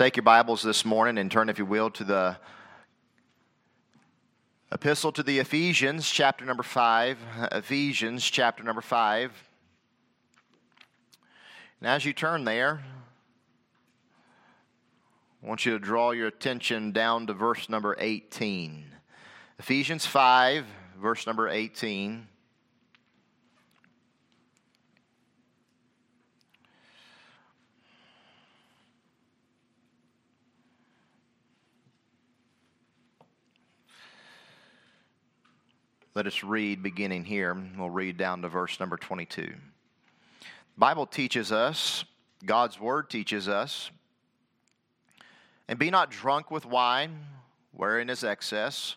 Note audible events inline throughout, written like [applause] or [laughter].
Take your Bibles this morning and turn, if you will, to the Epistle to the Ephesians, chapter number 5. Ephesians, chapter number 5. And as you turn there, I want you to draw your attention down to verse number 18. Ephesians 5, verse number 18. Let us read beginning here. We'll read down to verse number 22. The Bible teaches us, God's word teaches us, and be not drunk with wine, wherein is excess,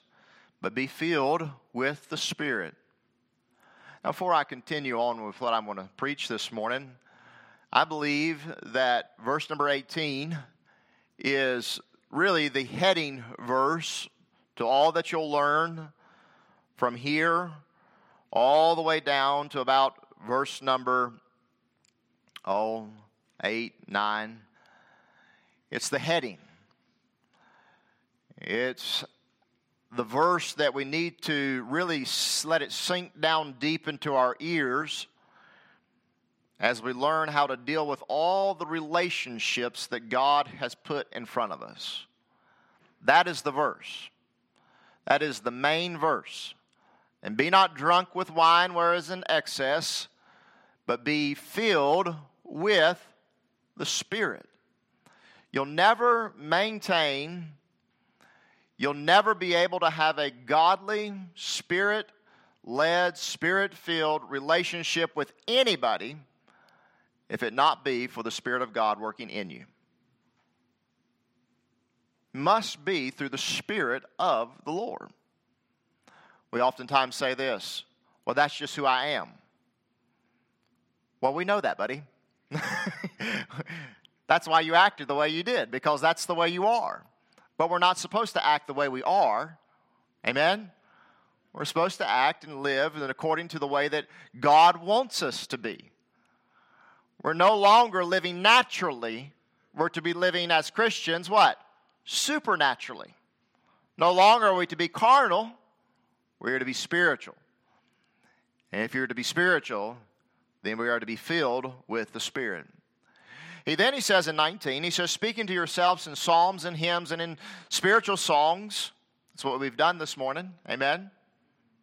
but be filled with the Spirit. Now, before I continue on with what I'm going to preach this morning, I believe that verse number 18 is really the heading verse to all that you'll learn from here all the way down to about verse number oh eight nine it's the heading it's the verse that we need to really let it sink down deep into our ears as we learn how to deal with all the relationships that God has put in front of us. That is the verse. That is the main verse. And be not drunk with wine where is in excess, but be filled with the Spirit. You'll never maintain, you'll never be able to have a godly, spirit led, spirit filled relationship with anybody if it not be for the Spirit of God working in you. Must be through the Spirit of the Lord. We oftentimes say this well, that's just who I am. Well, we know that, buddy. [laughs] that's why you acted the way you did, because that's the way you are. But we're not supposed to act the way we are. Amen? We're supposed to act and live according to the way that God wants us to be. We're no longer living naturally. We're to be living as Christians, what? Supernaturally. No longer are we to be carnal, we are to be spiritual. And if you're to be spiritual, then we are to be filled with the Spirit. He then he says in 19, he says, speaking to yourselves in psalms and hymns and in spiritual songs. That's what we've done this morning. Amen.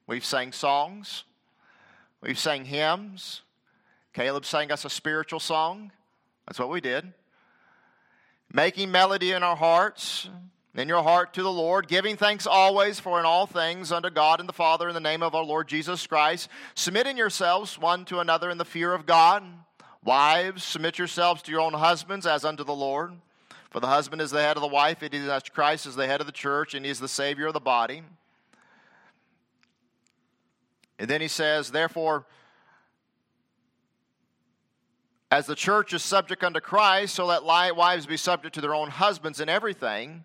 We've sang songs. We've sang hymns. Caleb sang us a spiritual song. That's what we did. Making melody in our hearts in your heart to the Lord, giving thanks always for in all things unto God and the Father in the name of our Lord Jesus Christ, submitting yourselves one to another in the fear of God. Wives, submit yourselves to your own husbands as unto the Lord. For the husband is the head of the wife, it is Christ is the head of the church, and he is the Savior of the body. And then he says, Therefore, as the church is subject unto Christ, so let wives be subject to their own husbands in everything.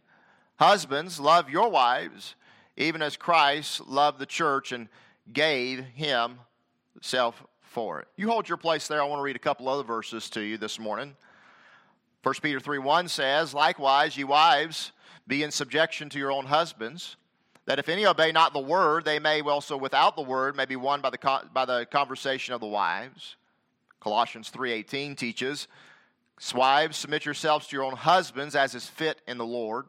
Husbands, love your wives, even as Christ loved the church and gave himself for it. You hold your place there. I want to read a couple other verses to you this morning. 1 Peter 3 1 says, Likewise, ye wives, be in subjection to your own husbands, that if any obey not the word, they may also without the word may be won by the, by the conversation of the wives. Colossians 3.18 teaches, Wives, submit yourselves to your own husbands as is fit in the Lord.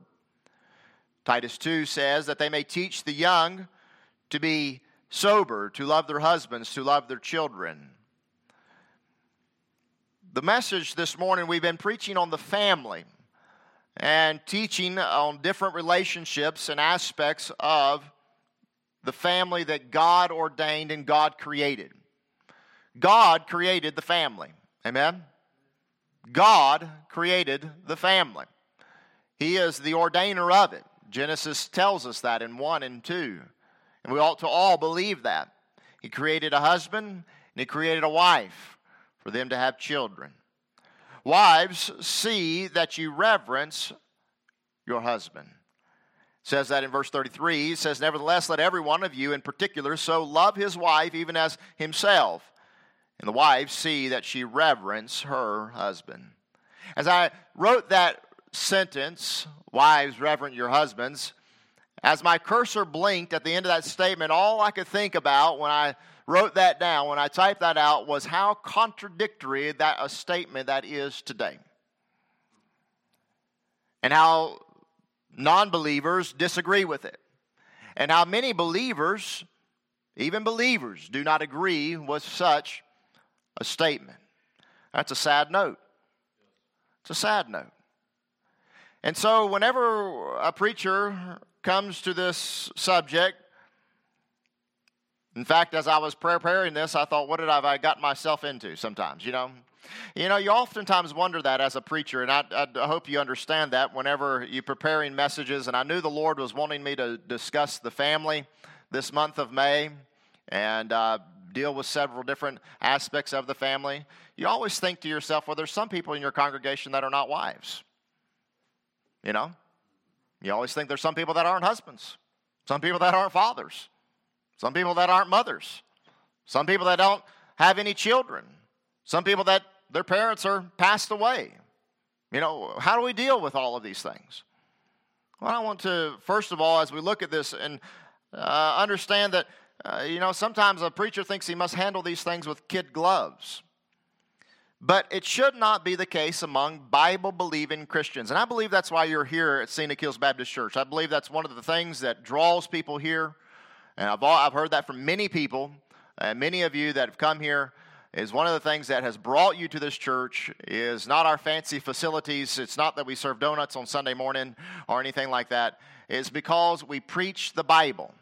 Titus 2 says that they may teach the young to be sober, to love their husbands, to love their children. The message this morning, we've been preaching on the family and teaching on different relationships and aspects of the family that God ordained and God created. God created the family. Amen? God created the family. He is the ordainer of it. Genesis tells us that in 1 and 2. And we ought to all believe that. He created a husband and he created a wife for them to have children. Wives, see that you reverence your husband. It says that in verse 33. He says, Nevertheless, let every one of you in particular so love his wife even as himself. And the wife see that she reverence her husband. As I wrote that sentence, wives, reverent your husbands, as my cursor blinked at the end of that statement, all I could think about when I wrote that down, when I typed that out, was how contradictory that a statement that is today. And how non believers disagree with it. And how many believers, even believers, do not agree with such a statement. That's a sad note. It's a sad note. And so, whenever a preacher comes to this subject, in fact, as I was preparing this, I thought, what did I, I got myself into sometimes, you know? You know, you oftentimes wonder that as a preacher, and I, I, hope you understand that whenever you're preparing messages. And I knew the Lord was wanting me to discuss the family this month of May and uh, deal with several different aspects of the family. You always think to yourself, well, there's some people in your congregation that are not wives. You know? You always think there's some people that aren't husbands, some people that aren't fathers, some people that aren't mothers, some people that don't have any children, some people that their parents are passed away. You know, how do we deal with all of these things? Well, I want to, first of all, as we look at this and uh, understand that, uh, you know, sometimes a preacher thinks he must handle these things with kid gloves. But it should not be the case among Bible believing Christians. And I believe that's why you're here at Scenic Hills Baptist Church. I believe that's one of the things that draws people here. And I've, all, I've heard that from many people, and many of you that have come here is one of the things that has brought you to this church is not our fancy facilities. It's not that we serve donuts on Sunday morning or anything like that. It's because we preach the Bible.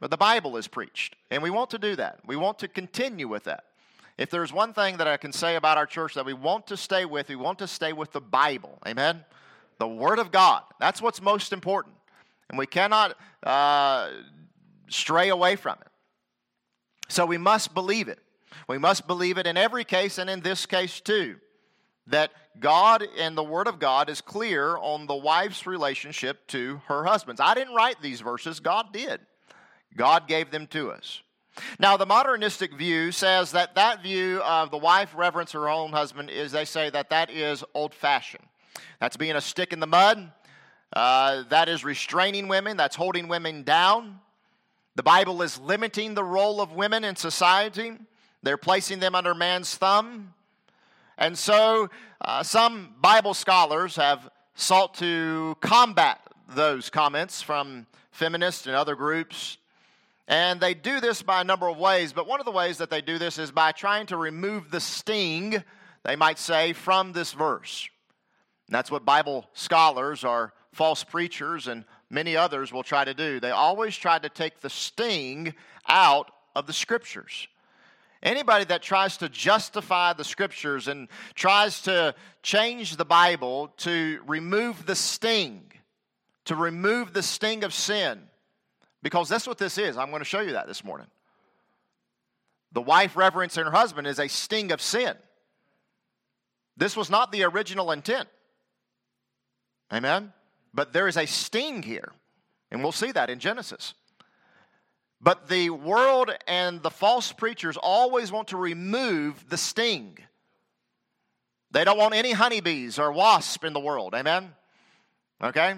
But the Bible is preached, and we want to do that. We want to continue with that. If there's one thing that I can say about our church that we want to stay with, we want to stay with the Bible. Amen? The Word of God. That's what's most important. And we cannot uh, stray away from it. So we must believe it. We must believe it in every case and in this case too. That God and the Word of God is clear on the wife's relationship to her husbands. I didn't write these verses, God did. God gave them to us. Now, the modernistic view says that that view of the wife reverence her own husband is, they say that that is old fashioned. That's being a stick in the mud. Uh, that is restraining women. That's holding women down. The Bible is limiting the role of women in society. They're placing them under man's thumb. And so, uh, some Bible scholars have sought to combat those comments from feminists and other groups and they do this by a number of ways, but one of the ways that they do this is by trying to remove the sting, they might say, from this verse. And that's what Bible scholars or false preachers and many others will try to do. They always try to take the sting out of the scriptures. Anybody that tries to justify the scriptures and tries to change the Bible to remove the sting, to remove the sting of sin, because that's what this is. I'm going to show you that this morning. The wife reverencing her husband is a sting of sin. This was not the original intent. Amen? But there is a sting here. And we'll see that in Genesis. But the world and the false preachers always want to remove the sting. They don't want any honeybees or wasps in the world. Amen? Okay?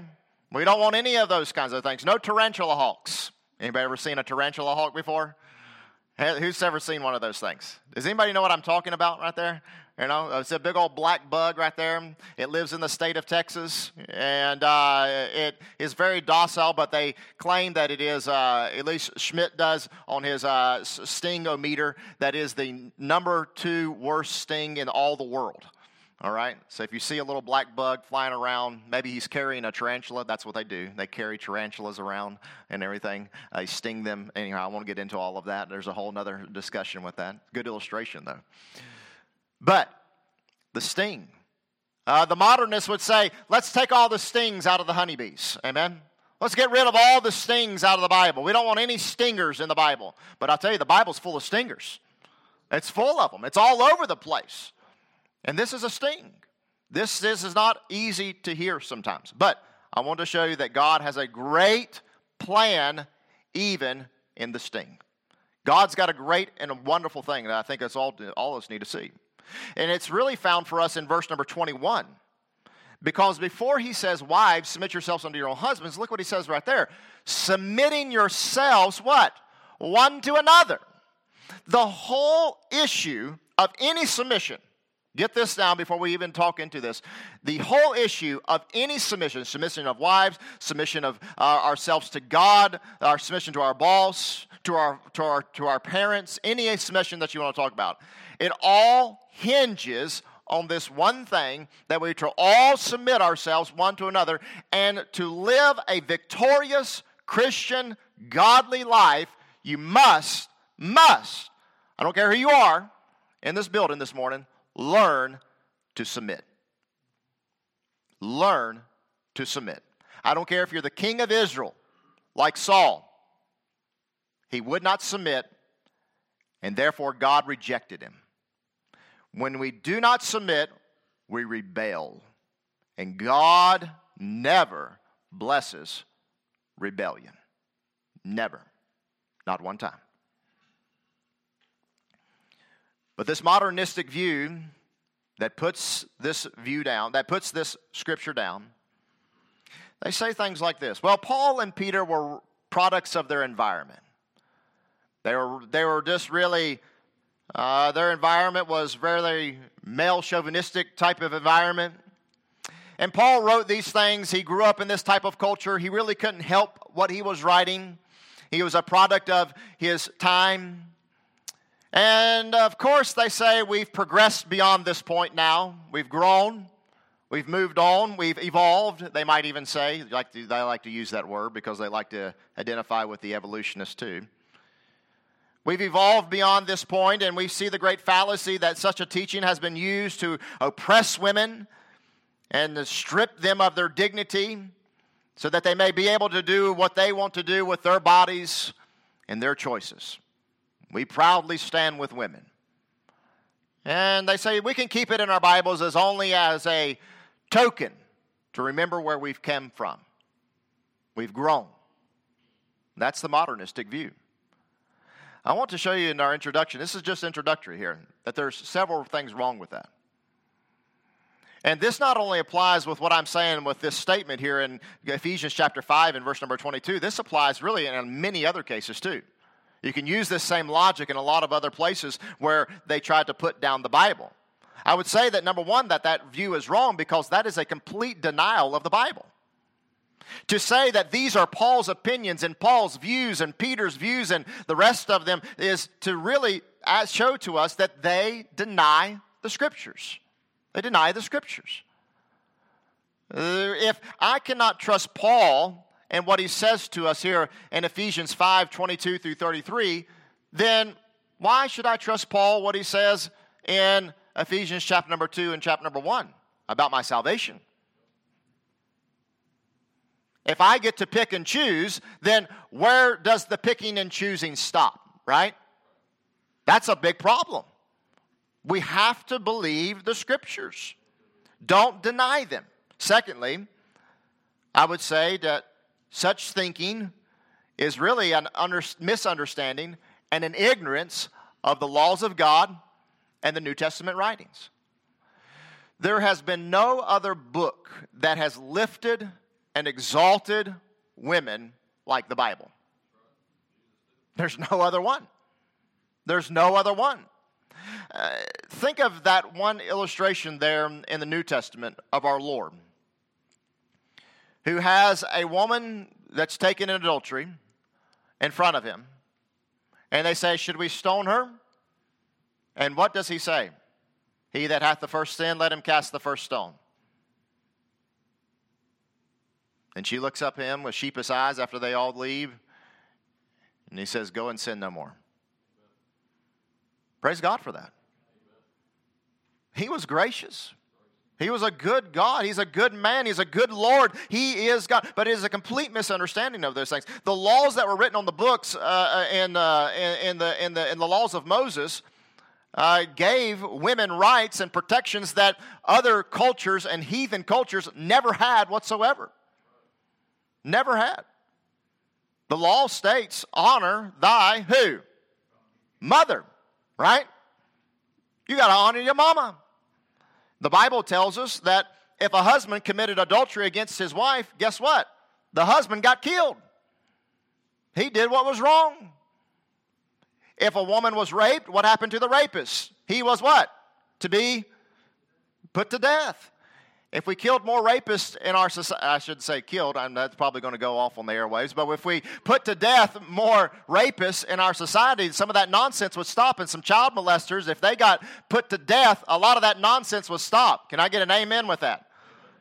We don't want any of those kinds of things. No tarantula hawks. Anybody ever seen a tarantula hawk before? Who's ever seen one of those things? Does anybody know what I'm talking about right there? You know, it's a big old black bug right there. It lives in the state of Texas, and uh, it is very docile. But they claim that it is, uh, at least Schmidt does on his uh, stingometer, that is the number two worst sting in all the world. All right? So if you see a little black bug flying around, maybe he's carrying a tarantula. That's what they do. They carry tarantulas around and everything. Uh, they sting them. Anyhow, I won't get into all of that. There's a whole other discussion with that. Good illustration, though. But the sting. Uh, the modernists would say, let's take all the stings out of the honeybees. Amen? Let's get rid of all the stings out of the Bible. We don't want any stingers in the Bible. But I'll tell you, the Bible's full of stingers. It's full of them, it's all over the place. And this is a sting. This, this is not easy to hear sometimes. But I want to show you that God has a great plan even in the sting. God's got a great and a wonderful thing that I think that's all, all of us need to see. And it's really found for us in verse number 21. Because before he says, Wives, submit yourselves unto your own husbands, look what he says right there. Submitting yourselves, what? One to another. The whole issue of any submission, get this down before we even talk into this. The whole issue of any submission, submission of wives, submission of uh, ourselves to God, our submission to our boss, to our, to, our, to our parents, any submission that you want to talk about, it all hinges on this one thing that we to all submit ourselves one to another and to live a victorious Christian, godly life, you must, must, I don't care who you are in this building this morning, learn to submit. Learn to submit. I don't care if you're the king of Israel, like Saul. He would not submit, and therefore God rejected him. When we do not submit, we rebel. And God never blesses rebellion. Never. Not one time. But this modernistic view that puts this view down, that puts this scripture down, they say things like this Well, Paul and Peter were products of their environment. They were, they were just really uh, their environment was very male chauvinistic type of environment. And Paul wrote these things. He grew up in this type of culture. He really couldn't help what he was writing. He was a product of his time. And of course, they say we've progressed beyond this point now. We've grown. We've moved on. We've evolved. They might even say, like to, they like to use that word because they like to identify with the evolutionists too. We've evolved beyond this point, and we see the great fallacy that such a teaching has been used to oppress women and to strip them of their dignity so that they may be able to do what they want to do with their bodies and their choices. We proudly stand with women. And they say we can keep it in our Bibles as only as a token to remember where we've come from. We've grown. That's the modernistic view. I want to show you in our introduction, this is just introductory here, that there's several things wrong with that. And this not only applies with what I'm saying with this statement here in Ephesians chapter 5 and verse number 22, this applies really in many other cases too. You can use this same logic in a lot of other places where they tried to put down the Bible. I would say that number one, that that view is wrong because that is a complete denial of the Bible. To say that these are Paul's opinions and Paul's views and Peter's views and the rest of them is to really show to us that they deny the scriptures. They deny the scriptures. Uh, if I cannot trust Paul and what he says to us here in Ephesians 5 22 through 33, then why should I trust Paul what he says in Ephesians chapter number 2 and chapter number 1 about my salvation? If I get to pick and choose, then where does the picking and choosing stop, right? That's a big problem. We have to believe the scriptures, don't deny them. Secondly, I would say that such thinking is really an under, misunderstanding and an ignorance of the laws of God and the New Testament writings. There has been no other book that has lifted and exalted women like the Bible. There's no other one. There's no other one. Uh, think of that one illustration there in the New Testament of our Lord, who has a woman that's taken in adultery in front of him. And they say, Should we stone her? And what does he say? He that hath the first sin, let him cast the first stone. And she looks up him with sheepish eyes after they all leave. And he says, Go and sin no more. Praise God for that. He was gracious. He was a good God. He's a good man. He's a good Lord. He is God. But it is a complete misunderstanding of those things. The laws that were written on the books uh, uh in, uh, in, the, in, the, in the laws of Moses uh, gave women rights and protections that other cultures and heathen cultures never had whatsoever. Never had. The law states, honor thy who? Mother, right? You got to honor your mama. The Bible tells us that if a husband committed adultery against his wife, guess what? The husband got killed. He did what was wrong. If a woman was raped, what happened to the rapist? He was what? To be put to death. If we killed more rapists in our society, I should say killed, I'm, that's probably going to go off on the airwaves, but if we put to death more rapists in our society, some of that nonsense would stop. And some child molesters, if they got put to death, a lot of that nonsense would stop. Can I get an amen with that?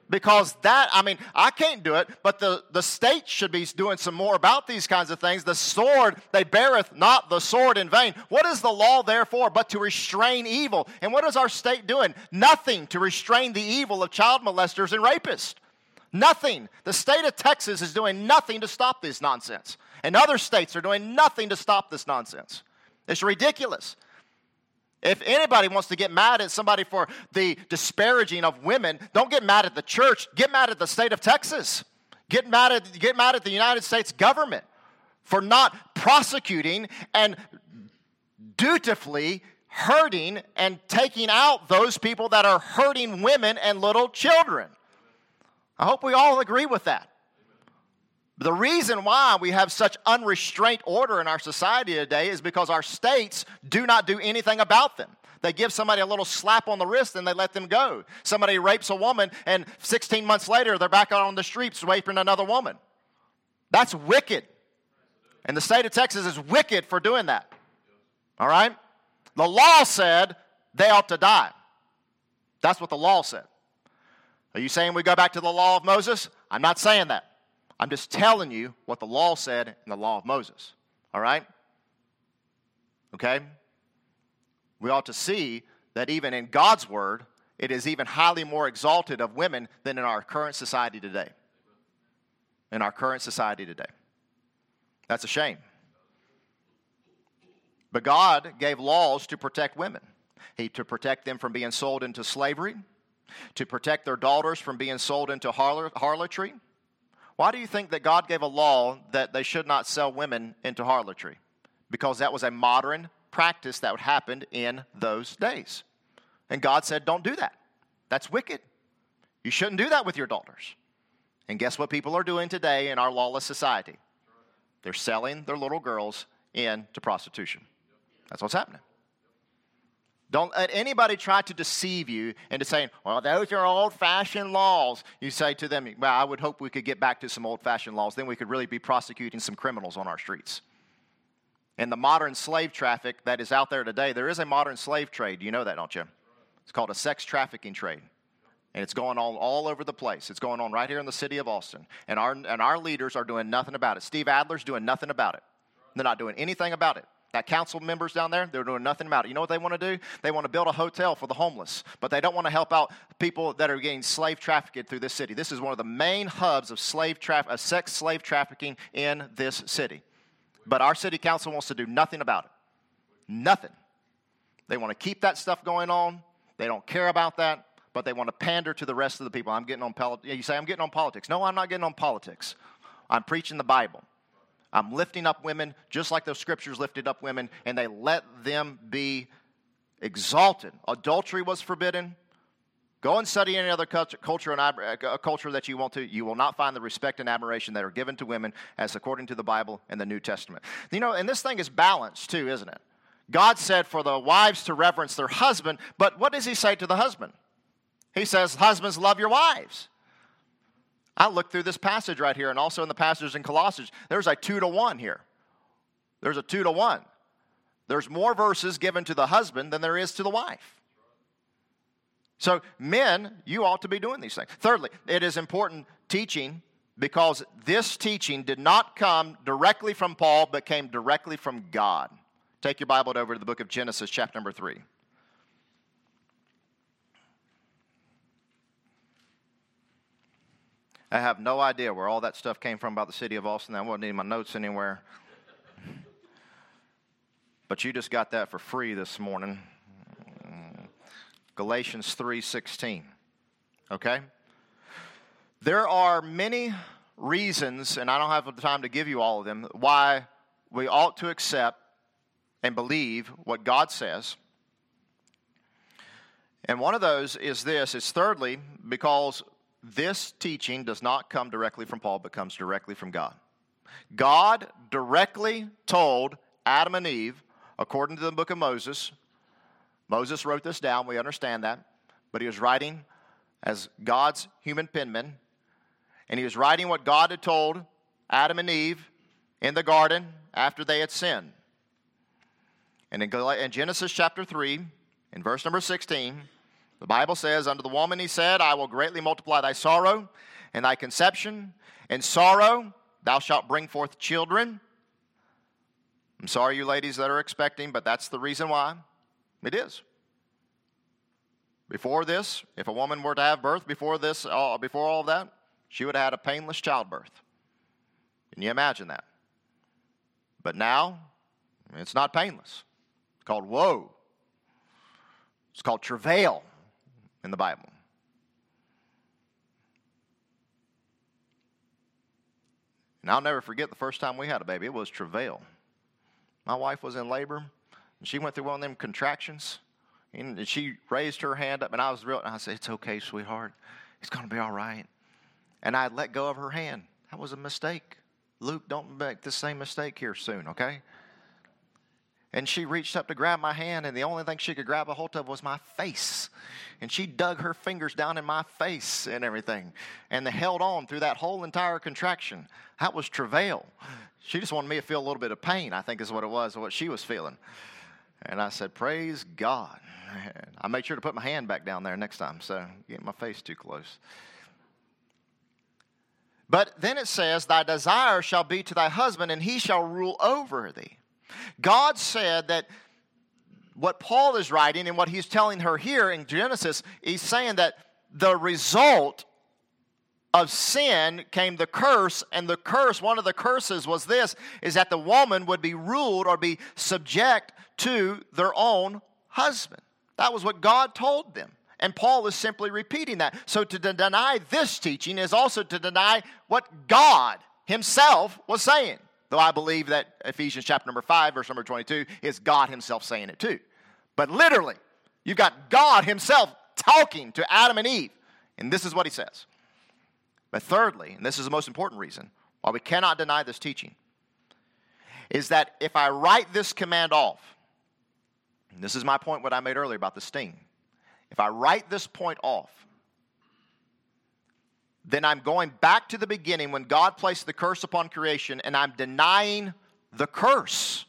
Because that i mean i can't do it but the, the state should be doing some more about these kinds of things. The sword they beareth not the sword in vain. What is the law therefore but to restrain evil? And what is our state doing? Nothing to restrain the evil of child molesters and rapists. Nothing. The state of texas is doing nothing to stop this nonsense. And other states are doing nothing to stop this nonsense. It's ridiculous if anybody wants to get mad at somebody for the disparaging of women, don't get mad at the church, get mad at the state of Texas. Get mad at, get mad at the United States government for not prosecuting and dutifully hurting and taking out those people that are hurting women and little children. I hope we all agree with that. The reason why we have such unrestrained order in our society today is because our states do not do anything about them. They give somebody a little slap on the wrist and they let them go. Somebody rapes a woman, and 16 months later, they're back out on the streets raping another woman. That's wicked. And the state of Texas is wicked for doing that. All right? The law said they ought to die. That's what the law said. Are you saying we go back to the law of Moses? I'm not saying that. I'm just telling you what the law said in the law of Moses. All right? Okay? We ought to see that even in God's word, it is even highly more exalted of women than in our current society today. In our current society today. That's a shame. But God gave laws to protect women. He to protect them from being sold into slavery, to protect their daughters from being sold into harlotry, why do you think that God gave a law that they should not sell women into harlotry? Because that was a modern practice that happened in those days. And God said, Don't do that. That's wicked. You shouldn't do that with your daughters. And guess what people are doing today in our lawless society? They're selling their little girls into prostitution. That's what's happening. Don't let anybody try to deceive you into saying, well, those are old fashioned laws. You say to them, well, I would hope we could get back to some old fashioned laws. Then we could really be prosecuting some criminals on our streets. And the modern slave traffic that is out there today, there is a modern slave trade. You know that, don't you? It's called a sex trafficking trade. And it's going on all over the place. It's going on right here in the city of Austin. And our, and our leaders are doing nothing about it. Steve Adler's doing nothing about it. They're not doing anything about it. That council members down there, they're doing nothing about it. You know what they want to do? They want to build a hotel for the homeless, but they don't want to help out people that are getting slave trafficked through this city. This is one of the main hubs of slave traf- of sex slave trafficking in this city. But our city council wants to do nothing about it. Nothing. They want to keep that stuff going on. They don't care about that, but they want to pander to the rest of the people. I'm getting on politics. You say I'm getting on politics. No, I'm not getting on politics. I'm preaching the Bible. I'm lifting up women just like those scriptures lifted up women, and they let them be exalted. Adultery was forbidden. Go and study any other culture and uh, culture that you want to. You will not find the respect and admiration that are given to women as according to the Bible and the New Testament. You know, and this thing is balanced too, isn't it? God said for the wives to reverence their husband, but what does he say to the husband? He says, Husbands, love your wives. I looked through this passage right here and also in the passages in Colossians. There's a two to one here. There's a two to one. There's more verses given to the husband than there is to the wife. So, men, you ought to be doing these things. Thirdly, it is important teaching because this teaching did not come directly from Paul, but came directly from God. Take your Bible over to the book of Genesis, chapter number 3. I have no idea where all that stuff came from about the city of Austin. That wasn't in my notes anywhere. [laughs] but you just got that for free this morning. Galatians 3:16. Okay? There are many reasons, and I don't have the time to give you all of them, why we ought to accept and believe what God says. And one of those is this is thirdly, because this teaching does not come directly from Paul, but comes directly from God. God directly told Adam and Eve, according to the book of Moses, Moses wrote this down, we understand that, but he was writing as God's human penman, and he was writing what God had told Adam and Eve in the garden after they had sinned. And in Genesis chapter 3, in verse number 16, the Bible says, Unto the woman he said, I will greatly multiply thy sorrow and thy conception. In sorrow thou shalt bring forth children. I'm sorry, you ladies that are expecting, but that's the reason why. It is. Before this, if a woman were to have birth before this, before all of that, she would have had a painless childbirth. Can you imagine that? But now, it's not painless. It's called woe. It's called travail in the Bible. And I'll never forget the first time we had a baby. It was travail. My wife was in labor, and she went through one of them contractions. And she raised her hand up, and I was real. And I said, "It's okay, sweetheart. It's going to be all right." And I let go of her hand. That was a mistake. Luke, don't make the same mistake here soon, okay? And she reached up to grab my hand, and the only thing she could grab a hold of was my face. And she dug her fingers down in my face and everything, and they held on through that whole entire contraction. That was travail. She just wanted me to feel a little bit of pain, I think is what it was, what she was feeling. And I said, Praise God. I made sure to put my hand back down there next time, so get my face too close. But then it says, Thy desire shall be to thy husband, and he shall rule over thee. God said that what Paul is writing and what he's telling her here in Genesis, he's saying that the result of sin came the curse, and the curse, one of the curses was this, is that the woman would be ruled or be subject to their own husband. That was what God told them. And Paul is simply repeating that. So to deny this teaching is also to deny what God himself was saying. Though I believe that Ephesians chapter number 5, verse number 22 is God himself saying it too. But literally, you've got God himself talking to Adam and Eve. And this is what he says. But thirdly, and this is the most important reason why we cannot deny this teaching, is that if I write this command off, this is my point, what I made earlier about the sting. If I write this point off, then I'm going back to the beginning when God placed the curse upon creation and I'm denying the curse.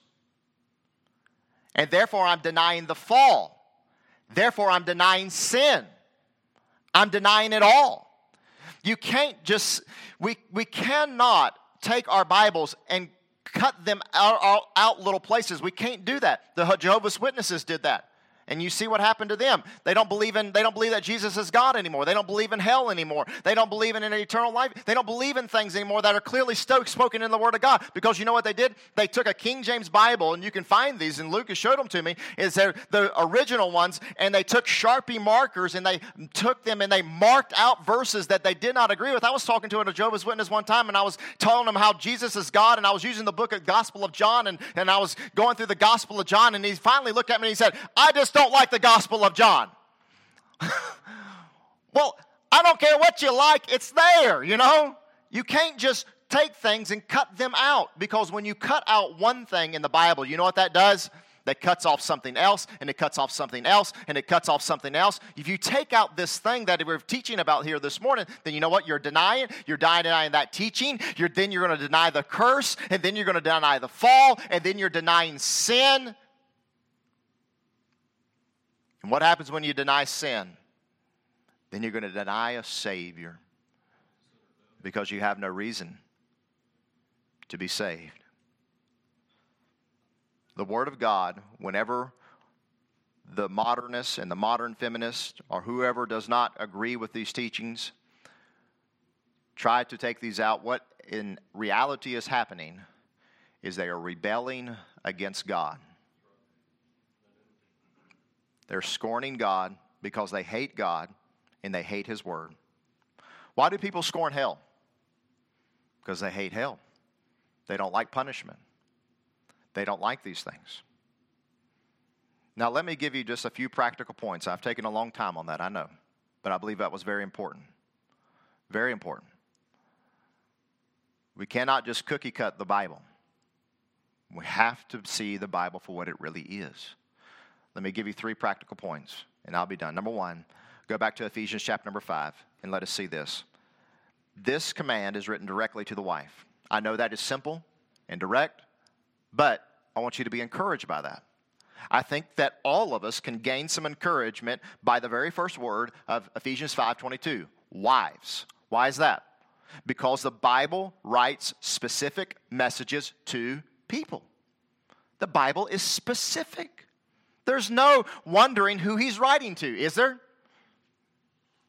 And therefore, I'm denying the fall. Therefore, I'm denying sin. I'm denying it all. You can't just, we, we cannot take our Bibles and cut them out, out, out little places. We can't do that. The Jehovah's Witnesses did that. And you see what happened to them. They don't believe in they don't believe that Jesus is God anymore. They don't believe in hell anymore. They don't believe in an eternal life. They don't believe in things anymore that are clearly spoken in the Word of God. Because you know what they did? They took a King James Bible, and you can find these, and Lucas showed them to me, is they're the original ones, and they took Sharpie markers and they took them and they marked out verses that they did not agree with. I was talking to a Jehovah's Witness one time, and I was telling them how Jesus is God, and I was using the book of Gospel of John, and, and I was going through the Gospel of John, and he finally looked at me and he said, I just don't like the Gospel of John. [laughs] well, I don't care what you like, it's there, you know? You can't just take things and cut them out because when you cut out one thing in the Bible, you know what that does? That cuts off something else, and it cuts off something else, and it cuts off something else. If you take out this thing that we're teaching about here this morning, then you know what? You're denying. You're denying that teaching. You're, then you're going to deny the curse, and then you're going to deny the fall, and then you're denying sin, and what happens when you deny sin? Then you're going to deny a Savior because you have no reason to be saved. The Word of God, whenever the modernists and the modern feminists or whoever does not agree with these teachings try to take these out, what in reality is happening is they are rebelling against God. They're scorning God because they hate God and they hate His Word. Why do people scorn hell? Because they hate hell. They don't like punishment. They don't like these things. Now, let me give you just a few practical points. I've taken a long time on that, I know, but I believe that was very important. Very important. We cannot just cookie cut the Bible. We have to see the Bible for what it really is. Let me give you three practical points, and I'll be done. Number one, go back to Ephesians chapter number five, and let us see this. This command is written directly to the wife. I know that is simple and direct, but I want you to be encouraged by that. I think that all of us can gain some encouragement by the very first word of Ephesians 5:22, wives. Why is that? Because the Bible writes specific messages to people. The Bible is specific. There's no wondering who he's writing to, is there?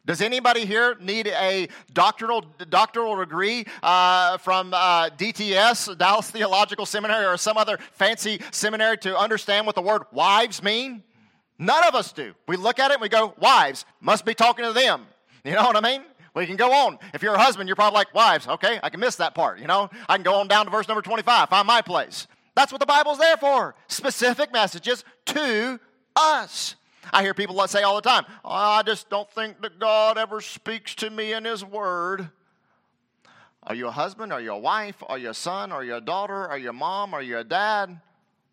Does anybody here need a doctoral, doctoral degree uh, from uh, DTS, Dallas Theological Seminary, or some other fancy seminary to understand what the word wives mean? None of us do. We look at it and we go, wives, must be talking to them. You know what I mean? We can go on. If you're a husband, you're probably like, wives, okay, I can miss that part, you know? I can go on down to verse number 25, find my place. That's what the Bible's there for specific messages to us. I hear people say all the time, oh, I just don't think that God ever speaks to me in His Word. Are you a husband? Are you a wife? Are you a son? Are you a daughter? Are you a mom? Are you a dad?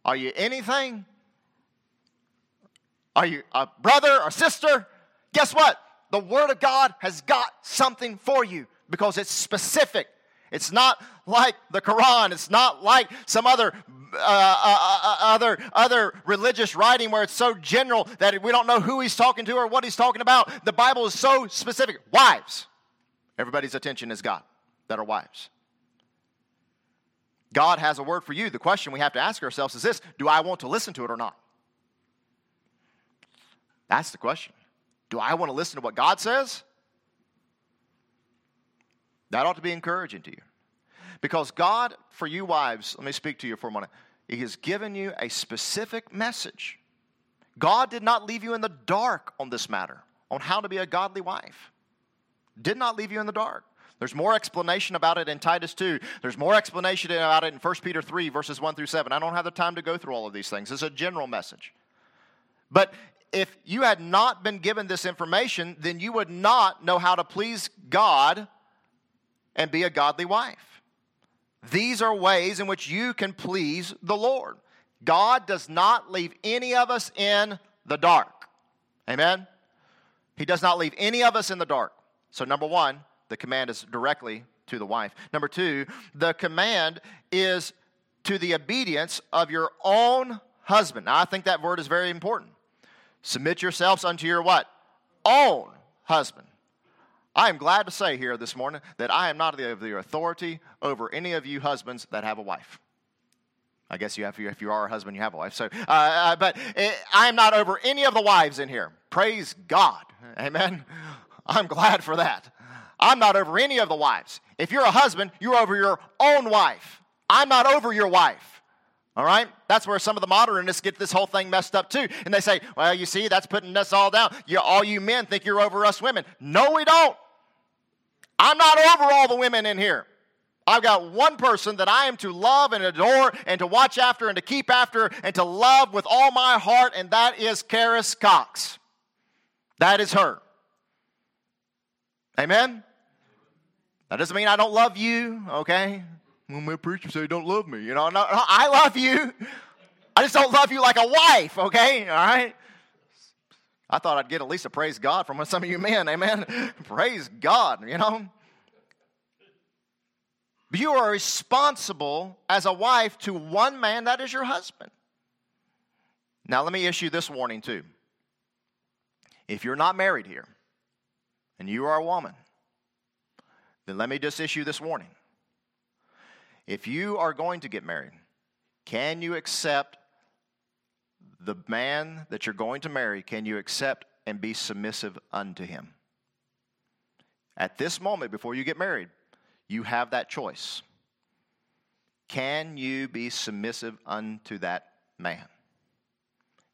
Are you anything? Are you a brother or sister? Guess what? The Word of God has got something for you because it's specific. It's not like the Quran. It's not like some other uh, uh, uh, other other religious writing where it's so general that we don't know who he's talking to or what he's talking about. The Bible is so specific. Wives, everybody's attention is God that are wives. God has a word for you. The question we have to ask ourselves is this: Do I want to listen to it or not? That's the question. Do I want to listen to what God says? That ought to be encouraging to you. Because God, for you wives, let me speak to you for a moment. He has given you a specific message. God did not leave you in the dark on this matter, on how to be a godly wife. Did not leave you in the dark. There's more explanation about it in Titus 2. There's more explanation about it in 1 Peter 3, verses 1 through 7. I don't have the time to go through all of these things. It's a general message. But if you had not been given this information, then you would not know how to please God and be a godly wife. These are ways in which you can please the Lord. God does not leave any of us in the dark. Amen? He does not leave any of us in the dark. So, number one, the command is directly to the wife. Number two, the command is to the obedience of your own husband. Now, I think that word is very important. Submit yourselves unto your what? Own husband. I am glad to say here this morning that I am not the, the authority over any of you husbands that have a wife. I guess you have, if you are a husband, you have a wife. So, uh, uh but it, eh, I am not over any of the wives in here. Praise God. Amen. I'm glad for that. I'm not over any of the wives. If you're a husband, you're over your own wife. I'm not over your wife. All right? That's where some of the modernists get this whole thing messed up too. And they say, well, you see, that's putting us all down. You, all you men think you're over us women. No, we don't. I'm not over all the women in here. I've got one person that I am to love and adore and to watch after and to keep after and to love with all my heart, and that is Karis Cox. That is her. Amen? That doesn't mean I don't love you, okay? Well, my preacher say don't love me. You know, no, no, I love you. I just don't love you like a wife, okay? All right? I thought I'd get at least a praise God from some of you men. Amen. [laughs] praise God, you know. You are responsible as a wife to one man, that is your husband. Now, let me issue this warning too. If you're not married here and you are a woman, then let me just issue this warning. If you are going to get married, can you accept the man that you're going to marry, can you accept and be submissive unto him? At this moment, before you get married, you have that choice. Can you be submissive unto that man?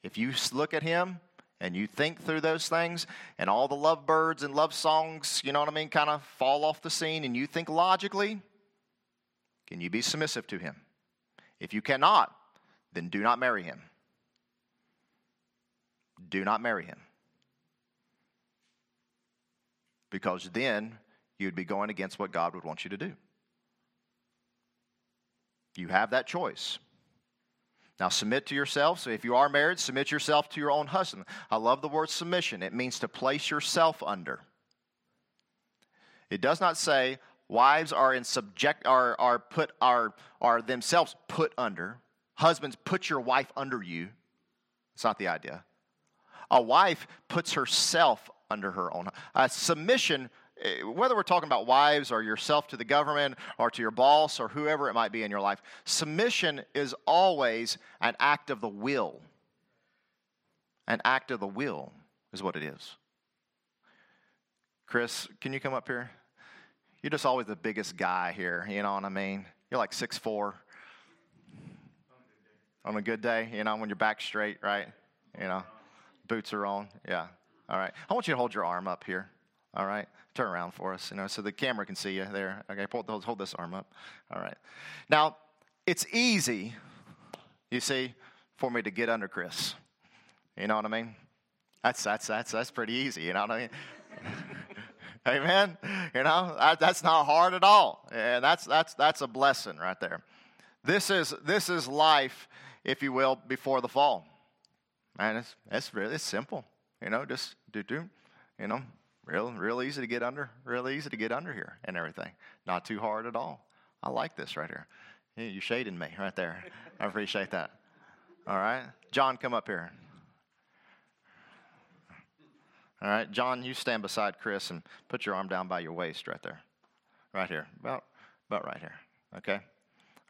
If you look at him and you think through those things, and all the lovebirds and love songs, you know what I mean, kind of fall off the scene, and you think logically, can you be submissive to him? If you cannot, then do not marry him. Do not marry him. Because then you'd be going against what God would want you to do. You have that choice. Now, submit to yourself. So, if you are married, submit yourself to your own husband. I love the word submission. It means to place yourself under. It does not say wives are in subject are, are put are are themselves put under. Husbands, put your wife under you. It's not the idea. A wife puts herself under her own. Uh, submission Eh, whether we're talking about wives or yourself to the government or to your boss or whoever it might be in your life, submission is always an act of the will. An act of the will is what it is. Chris, can you come up here? You're just always the biggest guy here, you know what I mean? You're like six four. On a good day, you know, when your back's straight, right? You know, boots are on. Yeah. All right. I want you to hold your arm up here. All right turn around for us, you know, so the camera can see you there. Okay, hold, hold this arm up. All right. Now, it's easy, you see, for me to get under Chris. You know what I mean? That's that's that's that's pretty easy. You know what I mean? [laughs] Amen. You know that's not hard at all, and that's that's that's a blessing right there. This is this is life, if you will, before the fall. Man, it's it's really it's simple. You know, just do do. You know, Real, real easy to get under, real easy to get under here and everything. Not too hard at all. I like this right here. You're shading me right there. I appreciate that. All right. John, come up here. All right. John, you stand beside Chris and put your arm down by your waist right there. Right here. About, about right here. Okay.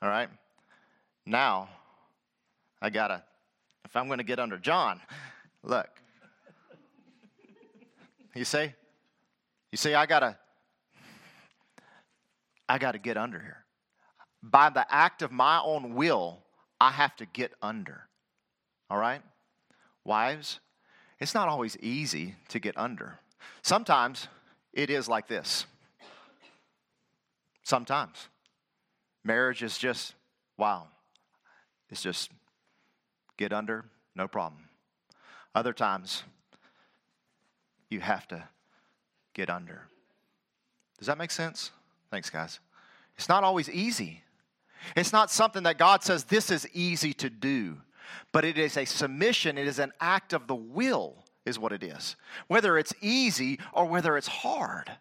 All right. Now, I got to, if I'm going to get under John, look. You see? You see, I gotta, I gotta get under here. By the act of my own will, I have to get under. All right? Wives, it's not always easy to get under. Sometimes it is like this. Sometimes. Marriage is just, wow. It's just get under, no problem. Other times, you have to get under. Does that make sense? Thanks, guys. It's not always easy. It's not something that God says this is easy to do, but it is a submission, it is an act of the will, is what it is. Whether it's easy or whether it's hard.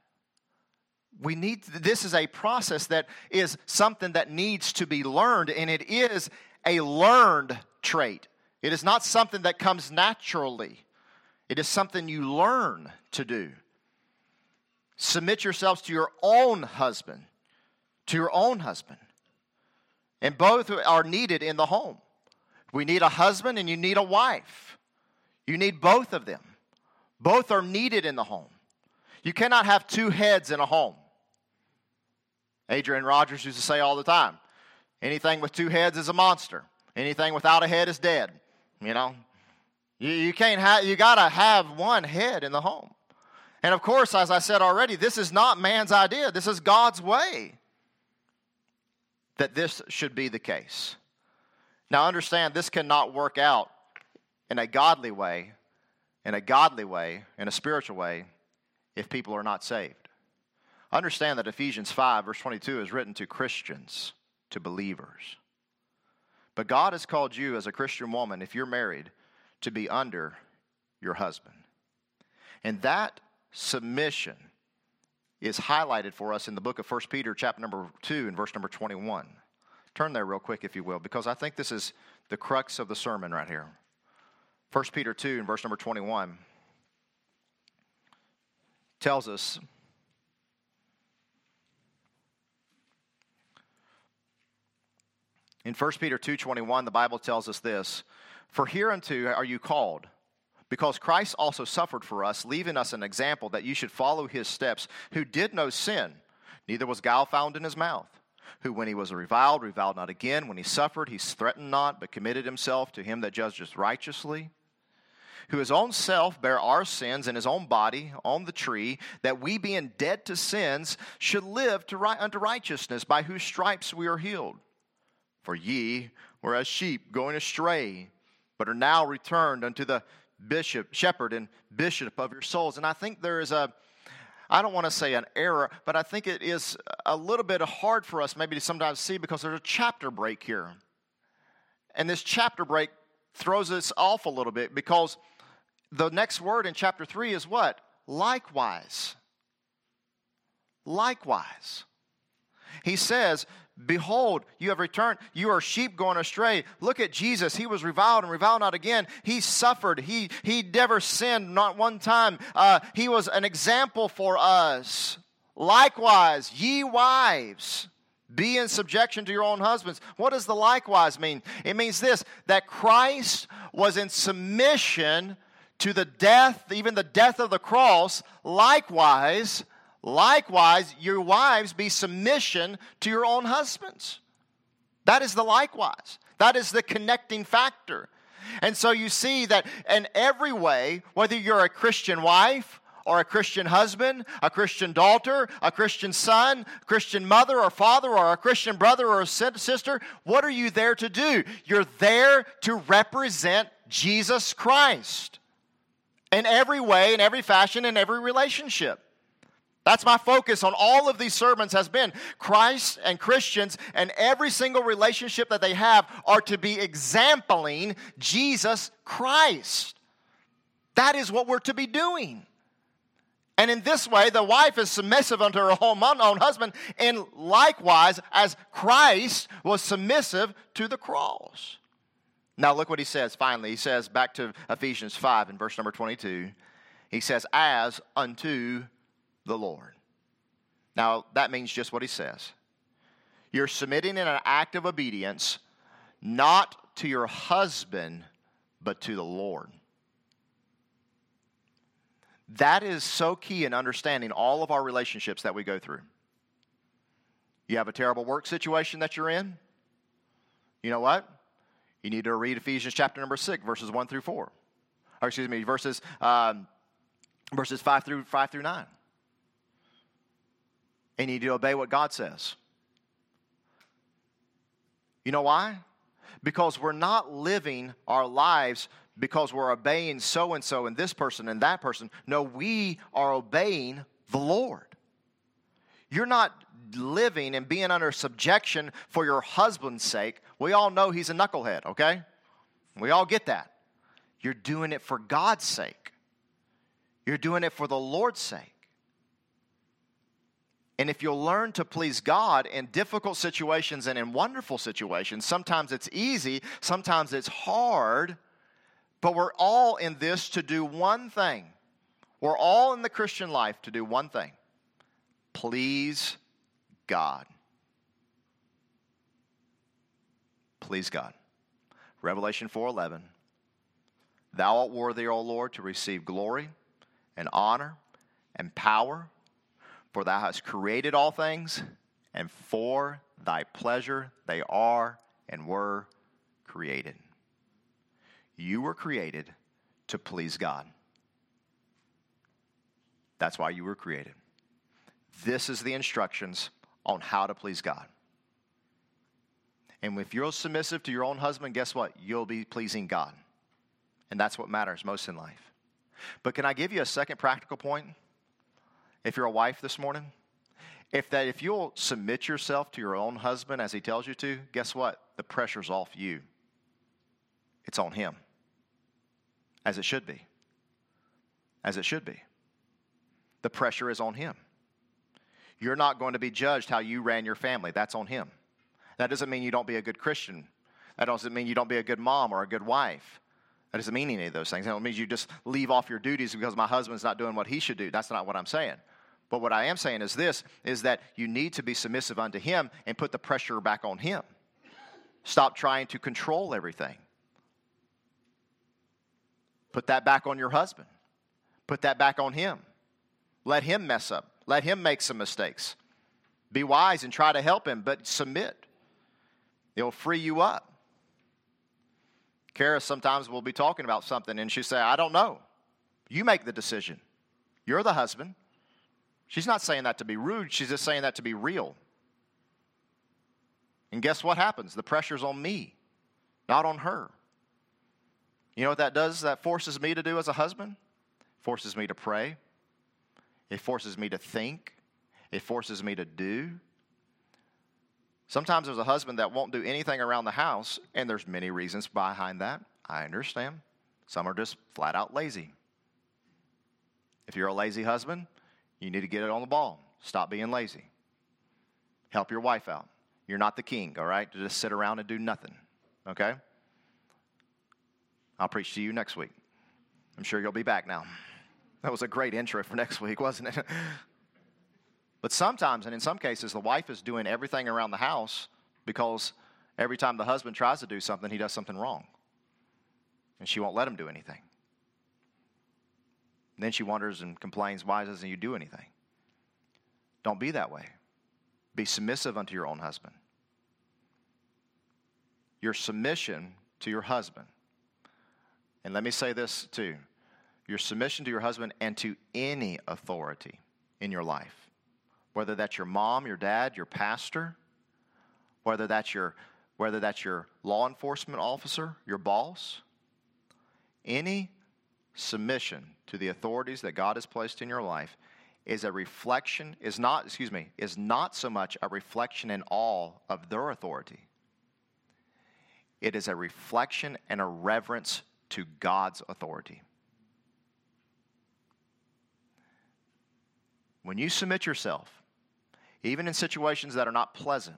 We need this is a process that is something that needs to be learned, and it is a learned trait. It is not something that comes naturally. It is something you learn to do. Submit yourselves to your own husband, to your own husband. And both are needed in the home. We need a husband and you need a wife. You need both of them. Both are needed in the home. You cannot have two heads in a home. Adrian Rogers used to say all the time anything with two heads is a monster, anything without a head is dead. You know, you, you can't have, you got to have one head in the home. And of course, as I said already, this is not man's idea, this is God's way that this should be the case. Now, understand this cannot work out in a godly way, in a godly way, in a spiritual way, if people are not saved. Understand that Ephesians 5, verse 22, is written to Christians, to believers. But God has called you as a Christian woman, if you're married, to be under your husband. And that submission is highlighted for us in the book of 1 Peter, chapter number 2, and verse number 21. Turn there real quick, if you will, because I think this is the crux of the sermon right here. 1 Peter 2, and verse number 21 tells us in 1 Peter 2:21 the Bible tells us this for hereunto are you called because Christ also suffered for us, leaving us an example that you should follow his steps, who did no sin, neither was guile found in his mouth. Who, when he was reviled, reviled not again. When he suffered, he threatened not, but committed himself to him that judges righteously. Who his own self bare our sins in his own body on the tree, that we, being dead to sins, should live to right, unto righteousness, by whose stripes we are healed. For ye were as sheep going astray, but are now returned unto the bishop, shepherd and bishop of your souls. And I think there is a, I don't want to say an error, but I think it is a little bit hard for us maybe to sometimes see because there's a chapter break here. And this chapter break throws us off a little bit because the next word in chapter 3 is what? Likewise. Likewise. He says, Behold, you have returned. You are sheep going astray. Look at Jesus. He was reviled and reviled not again. He suffered. He, he never sinned, not one time. Uh, he was an example for us. Likewise, ye wives, be in subjection to your own husbands. What does the likewise mean? It means this that Christ was in submission to the death, even the death of the cross. Likewise, Likewise, your wives be submission to your own husbands. That is the likewise. That is the connecting factor. And so you see that in every way, whether you're a Christian wife or a Christian husband, a Christian daughter, a Christian son, Christian mother or father, or a Christian brother or sister, what are you there to do? You're there to represent Jesus Christ in every way, in every fashion, in every relationship. That's my focus on all of these sermons has been Christ and Christians and every single relationship that they have are to be exempling Jesus Christ. That is what we're to be doing. And in this way, the wife is submissive unto her own, own husband, and likewise, as Christ was submissive to the cross. Now, look what he says finally. He says, back to Ephesians 5 in verse number 22, he says, As unto the Lord. Now, that means just what he says. You're submitting in an act of obedience, not to your husband, but to the Lord. That is so key in understanding all of our relationships that we go through. You have a terrible work situation that you're in. You know what? You need to read Ephesians chapter number 6, verses 1 through 4. Or excuse me, verses, um, verses 5 through, 5 through 9 and you need to obey what God says. You know why? Because we're not living our lives because we're obeying so and so and this person and that person. No, we are obeying the Lord. You're not living and being under subjection for your husband's sake. We all know he's a knucklehead, okay? We all get that. You're doing it for God's sake, you're doing it for the Lord's sake. And if you'll learn to please God in difficult situations and in wonderful situations, sometimes it's easy, sometimes it's hard, but we're all in this to do one thing. We're all in the Christian life to do one thing please God. Please God. Revelation 4:11 Thou art worthy, O Lord, to receive glory and honor and power for thou hast created all things, and for thy pleasure they are and were created. You were created to please God. That's why you were created. This is the instructions on how to please God. And if you're submissive to your own husband, guess what? You'll be pleasing God. And that's what matters most in life. But can I give you a second practical point? If you're a wife this morning, if that if you'll submit yourself to your own husband as he tells you to, guess what? The pressure's off you. It's on him. As it should be. As it should be. The pressure is on him. You're not going to be judged how you ran your family. That's on him. That doesn't mean you don't be a good Christian. That doesn't mean you don't be a good mom or a good wife. That doesn't mean any of those things. That means you just leave off your duties because my husband's not doing what he should do. That's not what I'm saying. But what I am saying is this is that you need to be submissive unto him and put the pressure back on him. Stop trying to control everything. Put that back on your husband. Put that back on him. Let him mess up. Let him make some mistakes. Be wise and try to help him, but submit. It'll free you up. Kara sometimes will be talking about something and she'll say, I don't know. You make the decision. You're the husband. She's not saying that to be rude, she's just saying that to be real. And guess what happens? The pressure's on me, not on her. You know what that does? That forces me to do as a husband? Forces me to pray. It forces me to think. It forces me to do. Sometimes there's a husband that won't do anything around the house, and there's many reasons behind that. I understand. Some are just flat out lazy. If you're a lazy husband, you need to get it on the ball. Stop being lazy. Help your wife out. You're not the king, all right? To just sit around and do nothing, okay? I'll preach to you next week. I'm sure you'll be back now. That was a great intro for [laughs] next week, wasn't it? but sometimes, and in some cases, the wife is doing everything around the house because every time the husband tries to do something, he does something wrong. And she won't let him do anything. Then she wonders and complains, Why doesn't you do anything? Don't be that way. Be submissive unto your own husband. Your submission to your husband. And let me say this too your submission to your husband and to any authority in your life, whether that's your mom, your dad, your pastor, whether that's your, whether that's your law enforcement officer, your boss, any submission to the authorities that God has placed in your life is a reflection, is not, excuse me, is not so much a reflection in all of their authority. It is a reflection and a reverence to God's authority. When you submit yourself, even in situations that are not pleasant,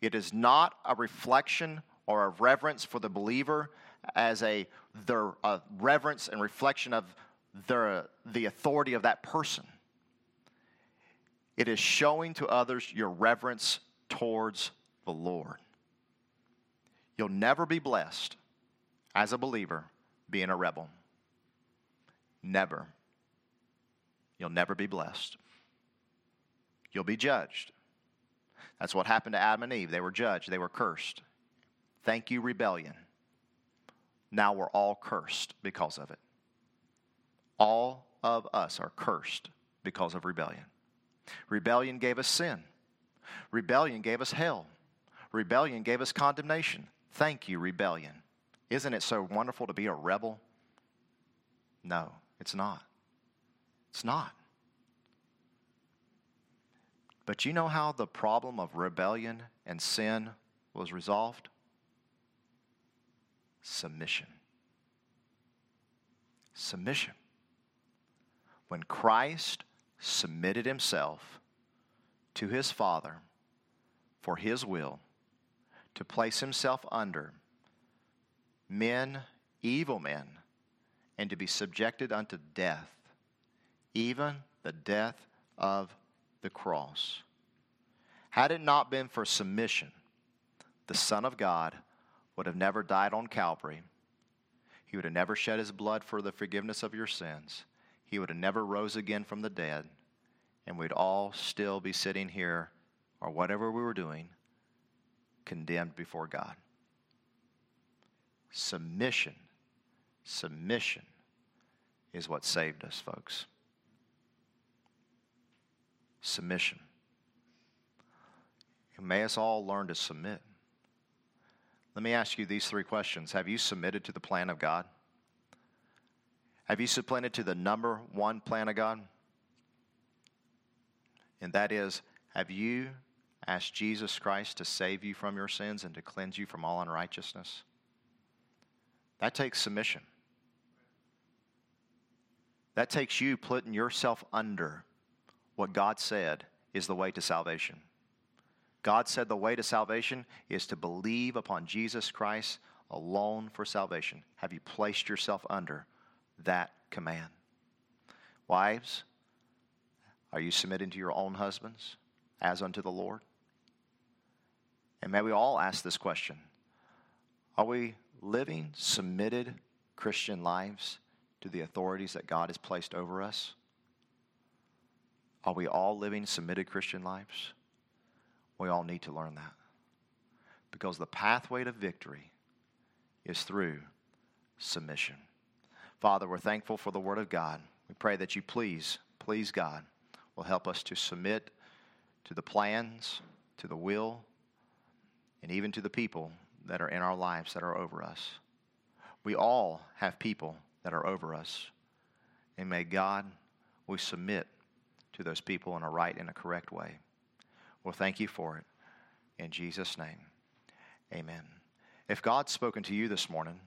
it is not a reflection or a reverence for the believer as a, their, reverence and reflection of their, the authority of that person. It is showing to others your reverence towards the Lord. You'll never be blessed as a believer being a rebel. Never. You'll never be blessed. You'll be judged. That's what happened to Adam and Eve. They were judged, they were cursed. Thank you, rebellion. Now we're all cursed because of it. All of us are cursed because of rebellion. Rebellion gave us sin, rebellion gave us hell, rebellion gave us condemnation. Thank you, rebellion. Isn't it so wonderful to be a rebel? No, it's not. It's not. But you know how the problem of rebellion and sin was resolved? Submission. Submission. When Christ submitted himself to his Father for his will, to place himself under men, evil men, and to be subjected unto death even the death of the cross. Had it not been for submission, the Son of God would have never died on Calvary. He would have never shed his blood for the forgiveness of your sins. He would have never rose again from the dead. And we'd all still be sitting here, or whatever we were doing, condemned before God. Submission, submission is what saved us, folks submission. And may us all learn to submit. Let me ask you these three questions Have you submitted to the plan of God? Have you submitted to the number one plan of God? And that is, have you asked Jesus Christ to save you from your sins and to cleanse you from all unrighteousness? That takes submission. That takes you putting yourself under what God said is the way to salvation. God said the way to salvation is to believe upon Jesus Christ alone for salvation. Have you placed yourself under that command? Wives, are you submitting to your own husbands as unto the Lord? And may we all ask this question Are we living submitted Christian lives to the authorities that God has placed over us? Are we all living submitted Christian lives? We all need to learn that. Because the pathway to victory is through submission. Father, we're thankful for the Word of God. We pray that you please, please, God, will help us to submit to the plans, to the will, and even to the people that are in our lives that are over us. We all have people that are over us. And may God, we submit to those people in a right and a correct way. Well, thank you for it. In Jesus' name, amen. If God's spoken to you this morning,